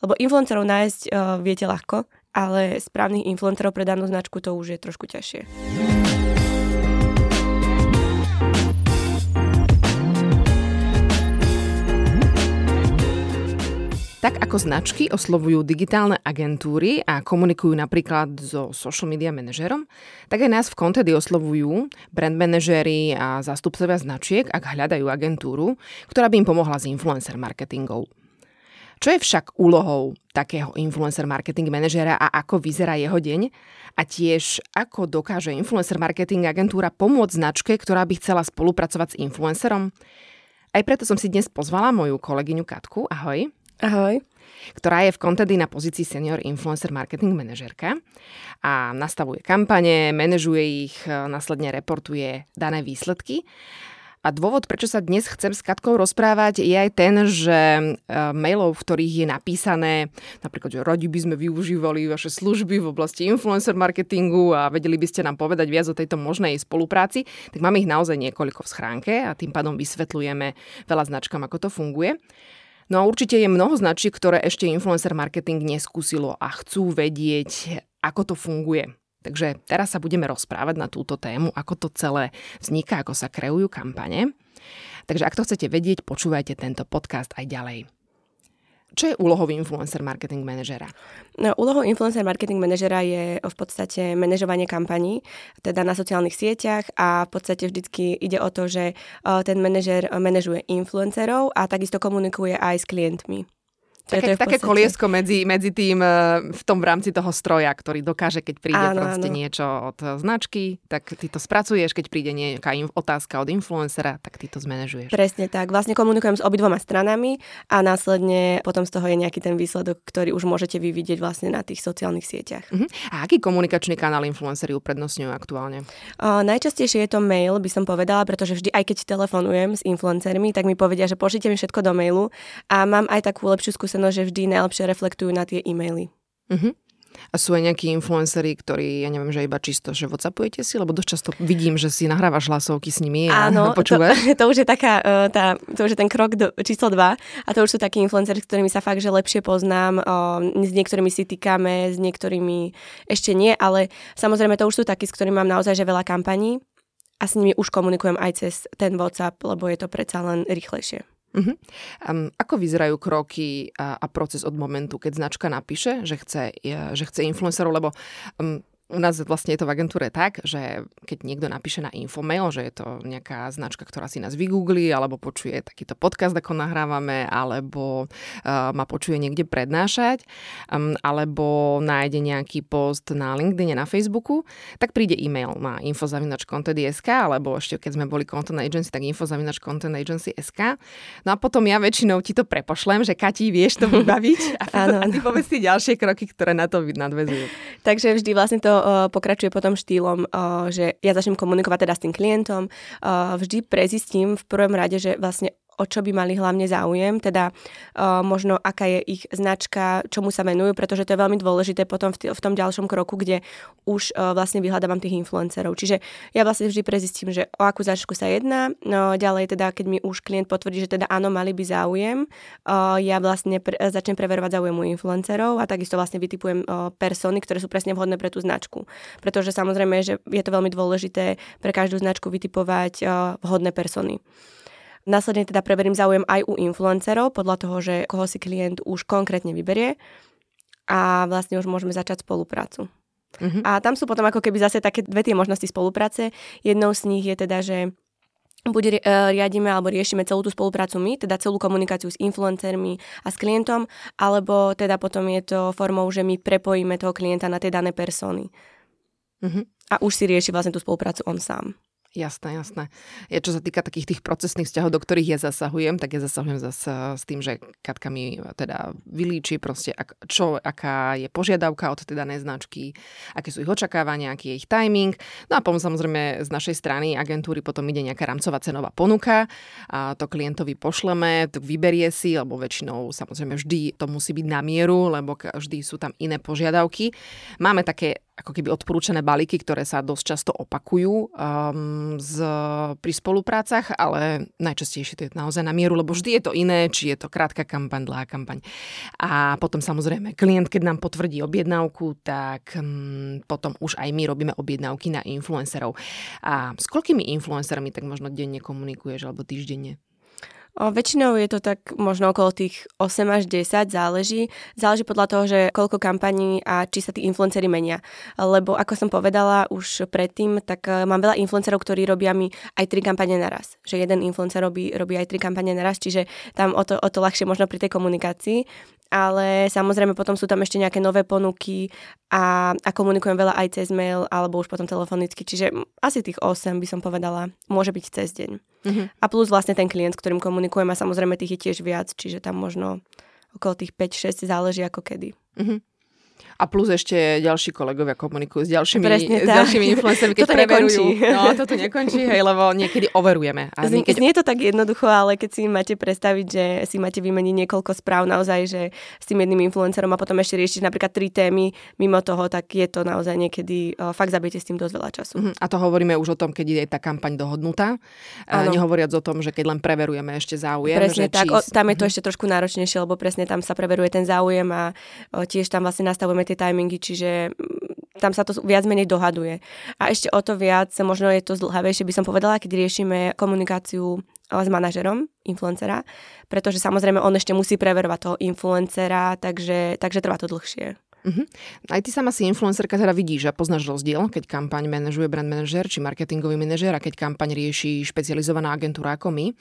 Lebo influencerov nájsť uh, viete ľahko, ale správnych influencerov pre danú značku to už je trošku ťažšie. Tak ako značky oslovujú digitálne agentúry a komunikujú napríklad so social media manažerom, tak aj nás v Contedy oslovujú brand manažéri a zástupcovia značiek, ak hľadajú agentúru, ktorá by im pomohla s influencer marketingou. Čo je však úlohou takého influencer marketing manažera a ako vyzerá jeho deň? A tiež, ako dokáže influencer marketing agentúra pomôcť značke, ktorá by chcela spolupracovať s influencerom? Aj preto som si dnes pozvala moju kolegyňu Katku. Ahoj. Ahoj. Ktorá je v Contedy na pozícii senior influencer marketing manažerka a nastavuje kampane, manažuje ich, následne reportuje dané výsledky. A dôvod, prečo sa dnes chcem s Katkou rozprávať, je aj ten, že e, mailov, v ktorých je napísané, napríklad, že radi by sme využívali vaše služby v oblasti influencer marketingu a vedeli by ste nám povedať viac o tejto možnej spolupráci, tak máme ich naozaj niekoľko v schránke a tým pádom vysvetľujeme veľa značkám, ako to funguje. No a určite je mnoho značiek, ktoré ešte influencer marketing neskúsilo a chcú vedieť, ako to funguje. Takže teraz sa budeme rozprávať na túto tému, ako to celé vzniká, ako sa kreujú kampane. Takže ak to chcete vedieť, počúvajte tento podcast aj ďalej. Čo je úlohou influencer marketing manažera? No, úlohou influencer marketing manažera je v podstate manažovanie kampaní, teda na sociálnych sieťach a v podstate vždycky ide o to, že ten manažer manažuje influencerov a takisto komunikuje aj s klientmi. Také, také koliesko medzi, medzi tým e, v tom v rámci toho stroja, ktorý dokáže, keď príde áno, proste áno. niečo od značky, tak ty to spracuješ, keď príde nejaká otázka od influencera, tak ty to zmanéžuješ. Presne tak. Vlastne komunikujem s obidvoma stranami a následne potom z toho je nejaký ten výsledok, ktorý už môžete vy vidieť vlastne na tých sociálnych sieťach. Uh-huh. A aký komunikačný kanál influenceri uprednostňujú aktuálne? Uh, najčastejšie je to mail, by som povedala, pretože vždy, aj keď telefonujem s influencermi, tak mi povedia, že pošlite mi všetko do mailu a mám aj takú lepšiu skúsenosť skúsenosť, že vždy najlepšie reflektujú na tie e-maily. Uh-huh. A sú aj nejakí influenceri, ktorí, ja neviem, že iba čisto, že whatsappujete si, lebo dosť často vidím, že si nahrávaš hlasovky s nimi a Áno, počúvaš. To, to, už je taká, uh, tá, to už je ten krok do, číslo 2 a to už sú takí influenceri, s ktorými sa fakt, že lepšie poznám, uh, s niektorými si týkame, s niektorými ešte nie, ale samozrejme to už sú takí, s ktorými mám naozaj že veľa kampaní a s nimi už komunikujem aj cez ten WhatsApp, lebo je to predsa len rýchlejšie. Uh-huh. Um, ako vyzerajú kroky a, a proces od momentu, keď značka napíše, že chce, že chce influencerov, lebo um, u nás vlastne je to v agentúre tak, že keď niekto napíše na infomail, že je to nejaká značka, ktorá si nás vygoogli, alebo počuje takýto podcast, ako nahrávame, alebo uh, ma počuje niekde prednášať, um, alebo nájde nejaký post na LinkedIn, na Facebooku, tak príde e-mail na infozavinač.content.sk, alebo ešte keď sme boli content agency, tak infozavinač.content.agency.sk. No a potom ja väčšinou ti to prepošlem, že Kati, vieš to vybaviť? A, a ty povedz si ďalšie kroky, ktoré na to nadvezujú. Takže vždy vlastne to pokračuje potom štýlom, uh, že ja začnem komunikovať teda s tým klientom, uh, vždy prezistím v prvom rade, že vlastne o čo by mali hlavne záujem, teda uh, možno aká je ich značka, čomu sa venujú, pretože to je veľmi dôležité potom v, t- v tom ďalšom kroku, kde už uh, vlastne vyhľadávam tých influencerov. Čiže ja vlastne vždy prezistím, že o akú značku sa jedná, no ďalej teda, keď mi už klient potvrdí, že teda áno, mali by záujem, uh, ja vlastne pre- začnem preverovať záujem u influencerov a takisto vlastne vytipujem uh, persony, ktoré sú presne vhodné pre tú značku. Pretože samozrejme, že je to veľmi dôležité pre každú značku vytipovať uh, vhodné persony. Následne teda preverím záujem aj u influencerov, podľa toho, že koho si klient už konkrétne vyberie a vlastne už môžeme začať spoluprácu. Uh-huh. A tam sú potom ako keby zase také dve tie možnosti spolupráce. Jednou z nich je teda, že buď riadíme alebo riešime celú tú spoluprácu my, teda celú komunikáciu s influencermi a s klientom, alebo teda potom je to formou, že my prepojíme toho klienta na tie dané persony. Uh-huh. A už si rieši vlastne tú spoluprácu on sám. Jasné, jasné. Ja čo sa týka takých tých procesných vzťahov, do ktorých ja zasahujem, tak ja zasahujem zase s tým, že Katka mi teda vylíči proste, ak, čo, aká je požiadavka od tej danej značky, aké sú ich očakávania, aký je ich timing. No a potom samozrejme z našej strany agentúry potom ide nejaká rámcová cenová ponuka a to klientovi pošleme, to vyberie si, lebo väčšinou samozrejme vždy to musí byť na mieru, lebo vždy sú tam iné požiadavky. Máme také ako keby odporúčané balíky, ktoré sa dosť často opakujú um, z, pri spoluprácach, ale najčastejšie to je naozaj na mieru, lebo vždy je to iné, či je to krátka kampaň, dlhá kampaň. A potom samozrejme klient, keď nám potvrdí objednávku, tak um, potom už aj my robíme objednávky na influencerov. A s koľkými influencermi tak možno denne komunikuješ alebo týždenne? O, väčšinou je to tak možno okolo tých 8 až 10, záleží. Záleží podľa toho, že koľko kampaní a či sa tí influenceri menia. Lebo ako som povedala už predtým, tak e, mám veľa influencerov, ktorí robia mi aj tri kampane naraz. Že jeden influencer robí, robí aj tri kampane naraz, čiže tam o to, o to ľahšie možno pri tej komunikácii ale samozrejme potom sú tam ešte nejaké nové ponuky a, a komunikujem veľa aj cez mail alebo už potom telefonicky, čiže asi tých 8 by som povedala, môže byť cez deň. Uh-huh. A plus vlastne ten klient, s ktorým komunikujem a samozrejme tých je tiež viac, čiže tam možno okolo tých 5-6 záleží ako kedy. Uh-huh. A plus ešte ďalší kolegovia komunikujú s ďalšími, s ďalšími influencermi, keď toto preverujú. Nekončí. No, toto nekončí, hej, lebo niekedy overujeme. A niekedy... Znie to tak jednoducho, ale keď si máte predstaviť, že si máte vymeniť niekoľko správ naozaj, že s tým jedným influencerom a potom ešte riešiť napríklad tri témy mimo toho, tak je to naozaj niekedy, o, fakt zabijete s tým dosť veľa času. Uh-huh. A to hovoríme už o tom, keď je tá kampaň dohodnutá. Ano. Nehovoriac o tom, že keď len preverujeme ešte záujem. Presne že tak, či... o, tam je to uh-huh. ešte trošku náročnejšie, lebo presne tam sa preveruje ten záujem a o, tiež tam vlastne nastavujeme tie timingy, čiže mm, tam sa to viac menej dohaduje. A ešte o to viac, možno je to zdlhavejšie, by som povedala, keď riešime komunikáciu s manažerom influencera, pretože samozrejme on ešte musí preverovať toho influencera, takže, takže trvá to dlhšie. Uh-huh. Aj ty sama si influencerka teda vidíš a poznáš rozdiel, keď kampaň manažuje brand manažer či marketingový manažer a keď kampaň rieši špecializovaná agentúra ako my.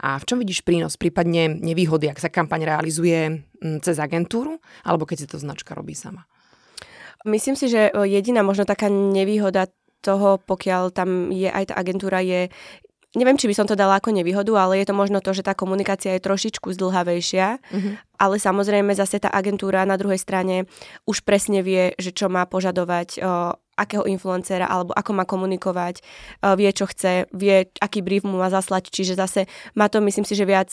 A v čom vidíš prínos, prípadne nevýhody, ak sa kampaň realizuje mm, cez agentúru alebo keď si to značka robí sama? Myslím si, že jediná možno taká nevýhoda toho, pokiaľ tam je aj tá agentúra, je, neviem, či by som to dala ako nevýhodu, ale je to možno to, že tá komunikácia je trošičku zdlhavejšia, mm-hmm. ale samozrejme zase tá agentúra na druhej strane už presne vie, že čo má požadovať, o, akého influencera alebo ako má komunikovať, vie, čo chce, vie, aký brief mu má zaslať, čiže zase má to, myslím si, že viac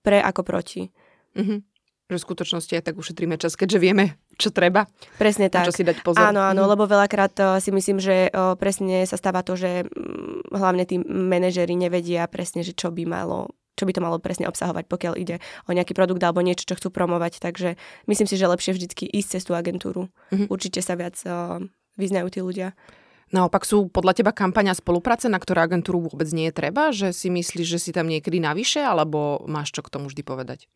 pre ako proti. Mm-hmm že v skutočnosti aj tak ušetríme čas, keďže vieme, čo treba. Presne tak. Čo si dať pozor. Áno, áno, mm. lebo veľakrát uh, si myslím, že uh, presne sa stáva to, že um, hlavne tí manažery nevedia presne, že čo by malo čo by to malo presne obsahovať, pokiaľ ide o nejaký produkt alebo niečo, čo chcú promovať. Takže myslím si, že lepšie vždycky ísť cez tú agentúru. Mm-hmm. Určite sa viac uh, vyznajú tí ľudia. Naopak sú podľa teba kampaňa spolupráce, na ktorú agentúru vôbec nie je treba? Že si myslíš, že si tam niekedy navyše, alebo máš čo k tomu vždy povedať?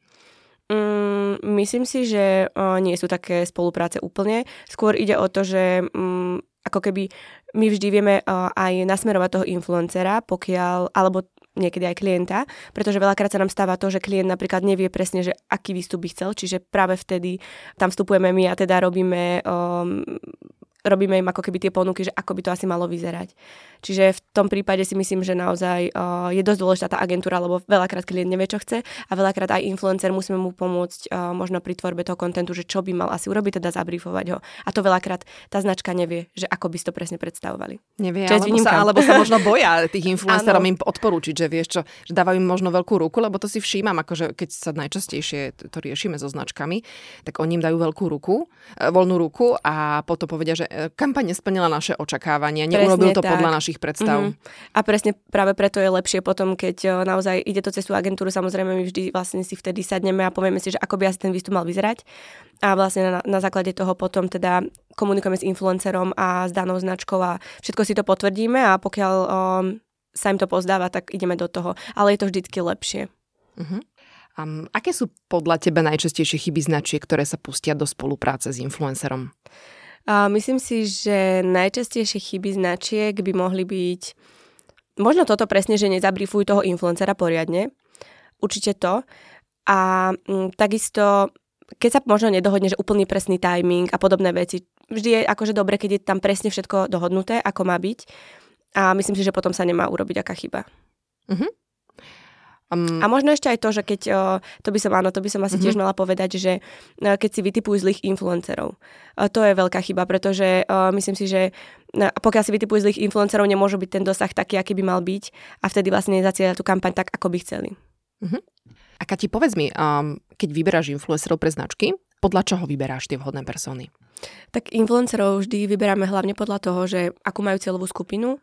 Mm, myslím si, že uh, nie sú také spolupráce úplne. Skôr ide o to, že um, ako keby my vždy vieme uh, aj nasmerovať toho influencera, pokiaľ, alebo niekedy aj klienta, pretože veľakrát sa nám stáva to, že klient napríklad nevie presne, že aký výstup by chcel, čiže práve vtedy tam vstupujeme my a teda robíme um, robíme im ako keby tie ponuky, že ako by to asi malo vyzerať. Čiže v tom prípade si myslím, že naozaj uh, je dosť dôležitá tá agentúra, lebo veľakrát klient nevie, čo chce a veľakrát aj influencer musíme mu pomôcť uh, možno pri tvorbe toho kontentu, že čo by mal asi urobiť, teda zabrifovať ho. A to veľakrát tá značka nevie, že ako by si to presne predstavovali. Nevie, alebo sa, alebo sa možno boja tých influencerov im odporúčiť, že vieš čo, že dávajú im možno veľkú ruku, lebo to si všímam, akože keď sa najčastejšie to riešime so značkami, tak oni im dajú veľkú ruku, e, voľnú ruku a potom povedia, že kampaň nesplnila naše očakávania, neurobil presne to tak. podľa našich predstav. Mm-hmm. A presne práve preto je lepšie potom, keď eh, naozaj ide to cez tú agentúru, samozrejme my vždy vlastne si vtedy sadneme a povieme si, že ako by asi ten výstup mal vyzerať. A vlastne na, na základe toho potom teda komunikujeme s influencerom a s danou značkou a všetko si to potvrdíme a pokiaľ um, sa im to pozdáva, tak ideme do toho. Ale je to vždycky lepšie. Uh-huh. Um, aké sú podľa teba najčastejšie chyby značiek, ktoré sa pustia do spolupráce s influencerom? A myslím si, že najčastejšie chyby značiek by mohli byť možno toto presne, že nezabrifujú toho influencera poriadne. Určite to. A m, mm, takisto, keď sa možno nedohodne, že úplný presný timing a podobné veci, vždy je akože dobre, keď je tam presne všetko dohodnuté, ako má byť. A myslím si, že potom sa nemá urobiť aká chyba. Uh-huh. Um, a možno ešte aj to, že keď, o, to by som, áno, to by som asi uh-huh. tiež mala povedať, že o, keď si vytipujú zlých influencerov. O, to je veľká chyba, pretože o, myslím si, že no, pokiaľ si vytipujú zlých influencerov, nemôže byť ten dosah taký, aký by mal byť a vtedy vlastne nezacieľa tú kampaň tak, ako by chceli. Uh-huh. A Kati, povedz mi, um, keď vyberáš influencerov pre značky, podľa čoho vyberáš tie vhodné persony? Tak influencerov vždy vyberáme hlavne podľa toho, že akú majú cieľovú skupinu.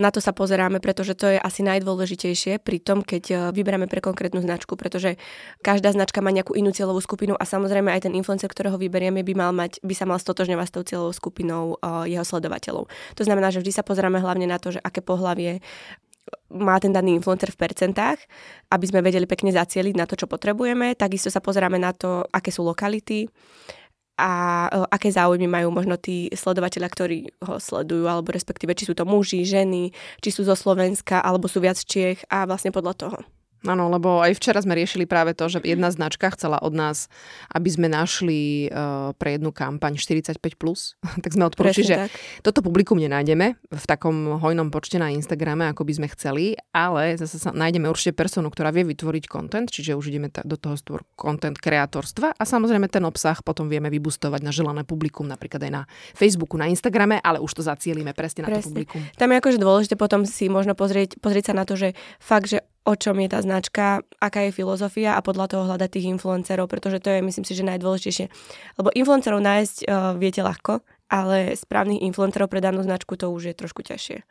Na to sa pozeráme, pretože to je asi najdôležitejšie pri tom, keď e, vyberáme pre konkrétnu značku, pretože každá značka má nejakú inú cieľovú skupinu a samozrejme aj ten influencer, ktorého vyberieme, by, mal mať, by sa mal stotožňovať s tou cieľovou skupinou uh, jeho sledovateľov. To znamená, že vždy sa pozeráme hlavne na to, že aké pohlavie má ten daný influencer v percentách, aby sme vedeli pekne zacieliť na to, čo potrebujeme. Takisto sa pozeráme na to, aké sú lokality, a uh, aké záujmy majú možno tí sledovateľia, ktorí ho sledujú, alebo respektíve, či sú to muži, ženy, či sú zo Slovenska, alebo sú viac Čiech a vlastne podľa toho. Áno, lebo aj včera sme riešili práve to, že jedna značka chcela od nás, aby sme našli uh, pre jednu kampaň 45+, plus, tak sme odporúčili, že tak. toto publikum nenájdeme v takom hojnom počte na Instagrame, ako by sme chceli, ale zase sa nájdeme určite personu, ktorá vie vytvoriť content, čiže už ideme ta, do toho stôr content kreatorstva a samozrejme ten obsah potom vieme vybustovať na želané publikum, napríklad aj na Facebooku, na Instagrame, ale už to zacielíme presne, presne. na to publikum. Tam je akože dôležité potom si možno pozrieť, pozrieť sa na to, že fakt, že o čom je tá značka, aká je filozofia a podľa toho hľadať tých influencerov, pretože to je, myslím si, že najdôležitejšie. Lebo influencerov nájsť uh, viete ľahko, ale správnych influencerov pre danú značku to už je trošku ťažšie.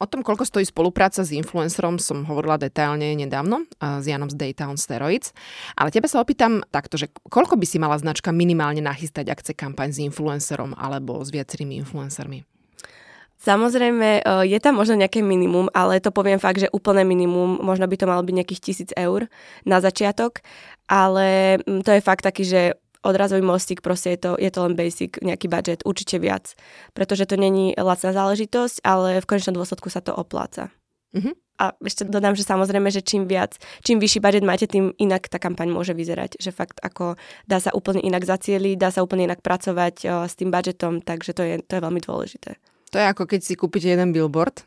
O tom, koľko stojí spolupráca s influencerom, som hovorila detailne nedávno s Janom z Daytown Steroids. Ale tebe sa opýtam takto, že koľko by si mala značka minimálne nachystať, ak chce kampaň s influencerom alebo s viacerými influencermi? Samozrejme, e, je tam možno nejaké minimum, ale to poviem fakt, že úplné minimum, možno by to malo byť nejakých tisíc eur na začiatok, ale mm, to je fakt taký, že odrazový mostík, proste je to, je to len basic, nejaký budget, určite viac. Pretože to není lacná záležitosť, ale v konečnom dôsledku sa to opláca. Uh-huh. A ešte dodám, že samozrejme, že čím viac, čím vyšší budget máte, tým inak tá kampaň môže vyzerať. Že fakt ako dá sa úplne inak zacieliť, dá sa úplne inak pracovať o, s tým budgetom, takže to je, to je veľmi dôležité. To je ako keď si kúpite jeden billboard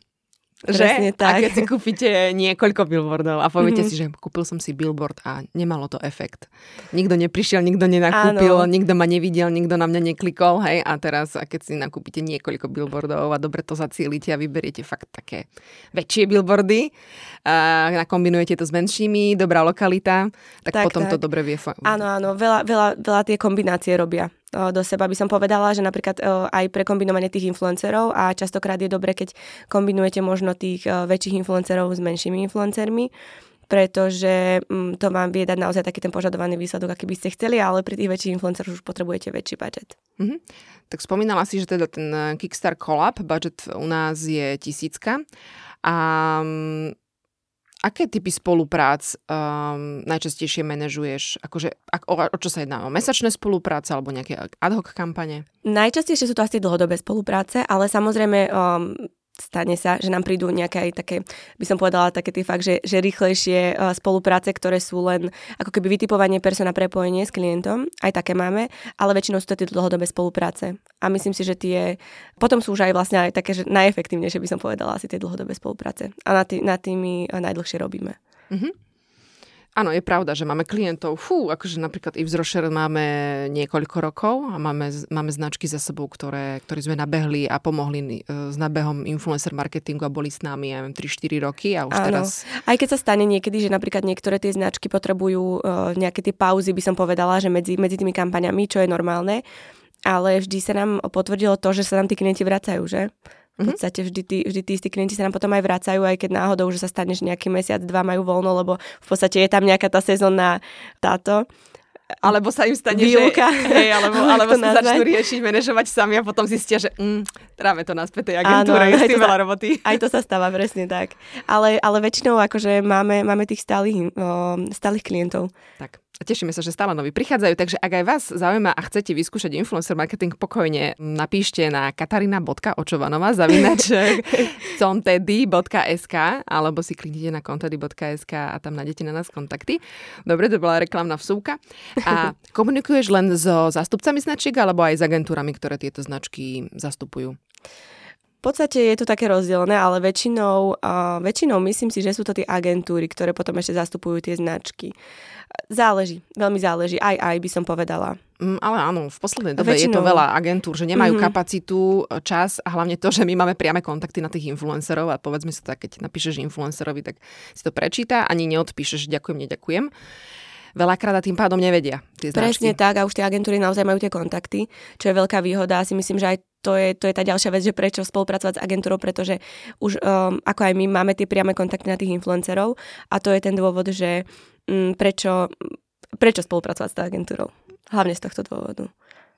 Presne že? tak. A keď si kúpite niekoľko billboardov a poviete mm-hmm. si, že kúpil som si billboard a nemalo to efekt. Nikto neprišiel, nikto nenakúpil, Áno. nikto ma nevidel, nikto na mňa neklikol, hej, a teraz a keď si nakúpite niekoľko billboardov a dobre to zacielite a vyberiete fakt také väčšie billboardy, a nakombinujete to s menšími, dobrá lokalita, tak, tak potom tak. to dobre vie. Áno, áno, veľa, veľa, veľa tie kombinácie robia do seba by som povedala, že napríklad aj pre kombinovanie tých influencerov a častokrát je dobre, keď kombinujete možno tých väčších influencerov s menšími influencermi, pretože mm, to vám vie dať naozaj taký ten požadovaný výsledok, aký by ste chceli, ale pri tých väčších influenceroch už potrebujete väčší budget. Mm-hmm. Tak spomínala si, že teda ten eh, Kickstarter Collab, budget u nás je tisícka. A mm, aké typy spoluprác um, najčastejšie manažuješ? Akože, o, o čo sa jedná? O mesačné spolupráce alebo nejaké ad hoc kampane? Najčastejšie sú to asi dlhodobé spolupráce, ale samozrejme um, stane sa, že nám prídu nejaké aj také, by som povedala, také tie fakt, že, že rýchlejšie uh, spolupráce, ktoré sú len ako keby vytipovanie persona prepojenie s klientom, aj také máme, ale väčšinou sú to tie dlhodobé spolupráce. A myslím si, že tie, potom sú už aj vlastne aj také, že najefektívnejšie by som povedala asi tie dlhodobé spolupráce. A na, tý, na tými uh, najdlhšie robíme. Mm-hmm. Áno, je pravda, že máme klientov, fú, akože napríklad Yves Rocher máme niekoľko rokov a máme, máme značky za sebou, ktoré, ktoré sme nabehli a pomohli e, s nabehom influencer marketingu a boli s nami, ja 3-4 roky a už Áno. teraz... Aj keď sa stane niekedy, že napríklad niektoré tie značky potrebujú uh, nejaké tie pauzy, by som povedala, že medzi, medzi tými kampaňami, čo je normálne, ale vždy sa nám potvrdilo to, že sa nám tí klienti vracajú, že? V mhm. podstate vždy tí, vždy tí istí klienti sa nám potom aj vracajú, aj keď náhodou, že sa stane, že nejaký mesiac, dva majú voľno, lebo v podstate je tam nejaká tá sezónna táto alebo sa im stane, Výuka. že... Hej, alebo, alebo sa začnú riešiť, manažovať sami a potom zistia, že mm, tráme to naspäť tej agentúre, je s tým veľa roboty. Aj to sa stáva, presne tak. Ale, ale väčšinou akože máme, máme tých stálych, o, stálych klientov. Tak. Tešíme sa, že stále noví prichádzajú, takže ak aj vás zaujíma a chcete vyskúšať influencer marketing pokojne, napíšte na katarina.očovanova zavinač contedy.sk alebo si kliknite na contedy.sk a tam nájdete na nás kontakty. Dobre, to bola reklamná vsúka. A komunikuješ len so zástupcami značiek alebo aj s agentúrami, ktoré tieto značky zastupujú? V podstate je to také rozdielne, ale väčšinou, uh, väčšinou myslím si, že sú to tie agentúry, ktoré potom ešte zastupujú tie značky. Záleží, veľmi záleží, aj aj by som povedala. Mm, ale áno, v poslednej dobe väčšinou... je to veľa agentúr, že nemajú mm-hmm. kapacitu, čas a hlavne to, že my máme priame kontakty na tých influencerov a povedzme si tak, keď napíšeš influencerovi, tak si to prečíta, ani neodpíšeš ďakujem, neďakujem. Veľakrát a tým pádom nevedia tie Presne tak a už tie agentúry naozaj majú tie kontakty, čo je veľká výhoda. Si myslím, že aj to je, to je tá ďalšia vec, že prečo spolupracovať s agentúrou, pretože už um, ako aj my máme tie priame kontakty na tých influencerov a to je ten dôvod, že um, prečo, prečo spolupracovať s tou agentúrou. Hlavne z tohto dôvodu.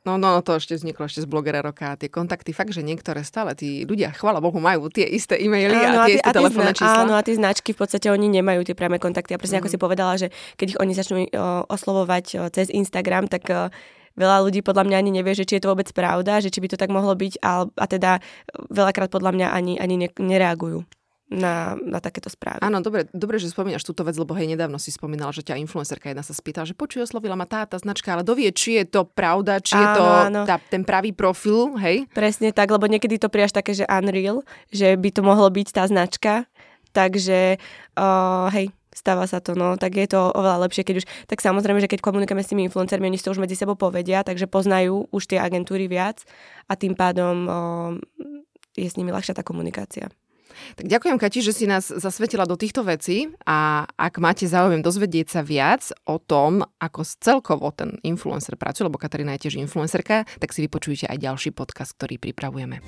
No, no, to ešte vzniklo ešte z blogera roka. Tie kontakty, fakt, že niektoré stále tí ľudia, chvala Bohu, majú tie isté e-maily áno, a tie a isté telefónne čísla. Áno, a tie značky v podstate oni nemajú tie priame kontakty. A presne mm. ako si povedala, že keď ich oni začnú o, oslovovať o, cez Instagram, tak o, veľa ľudí podľa mňa ani nevie, že či je to vôbec pravda, že či by to tak mohlo byť a, a teda veľakrát podľa mňa ani, ani ne, nereagujú na, na takéto správy. Áno, dobre, dobre, že spomínaš túto vec, lebo hej, nedávno si spomínala, že ťa influencerka jedna sa spýtala, že počuj, oslovila ma tá, tá značka, ale dovie, či je to pravda, či áno, je to Tá, ten pravý profil, hej? Presne tak, lebo niekedy to priaš také, že unreal, že by to mohlo byť tá značka, takže uh, hej, stáva sa to, no, tak je to oveľa lepšie, keď už, tak samozrejme, že keď komunikujeme s tými influencermi, oni si to už medzi sebou povedia, takže poznajú už tie agentúry viac a tým pádom o, je s nimi ľahšia tá komunikácia. Tak ďakujem, Kati, že si nás zasvetila do týchto vecí a ak máte záujem dozvedieť sa viac o tom, ako celkovo ten influencer pracuje, lebo Katarína je tiež influencerka, tak si vypočujte aj ďalší podcast, ktorý pripravujeme.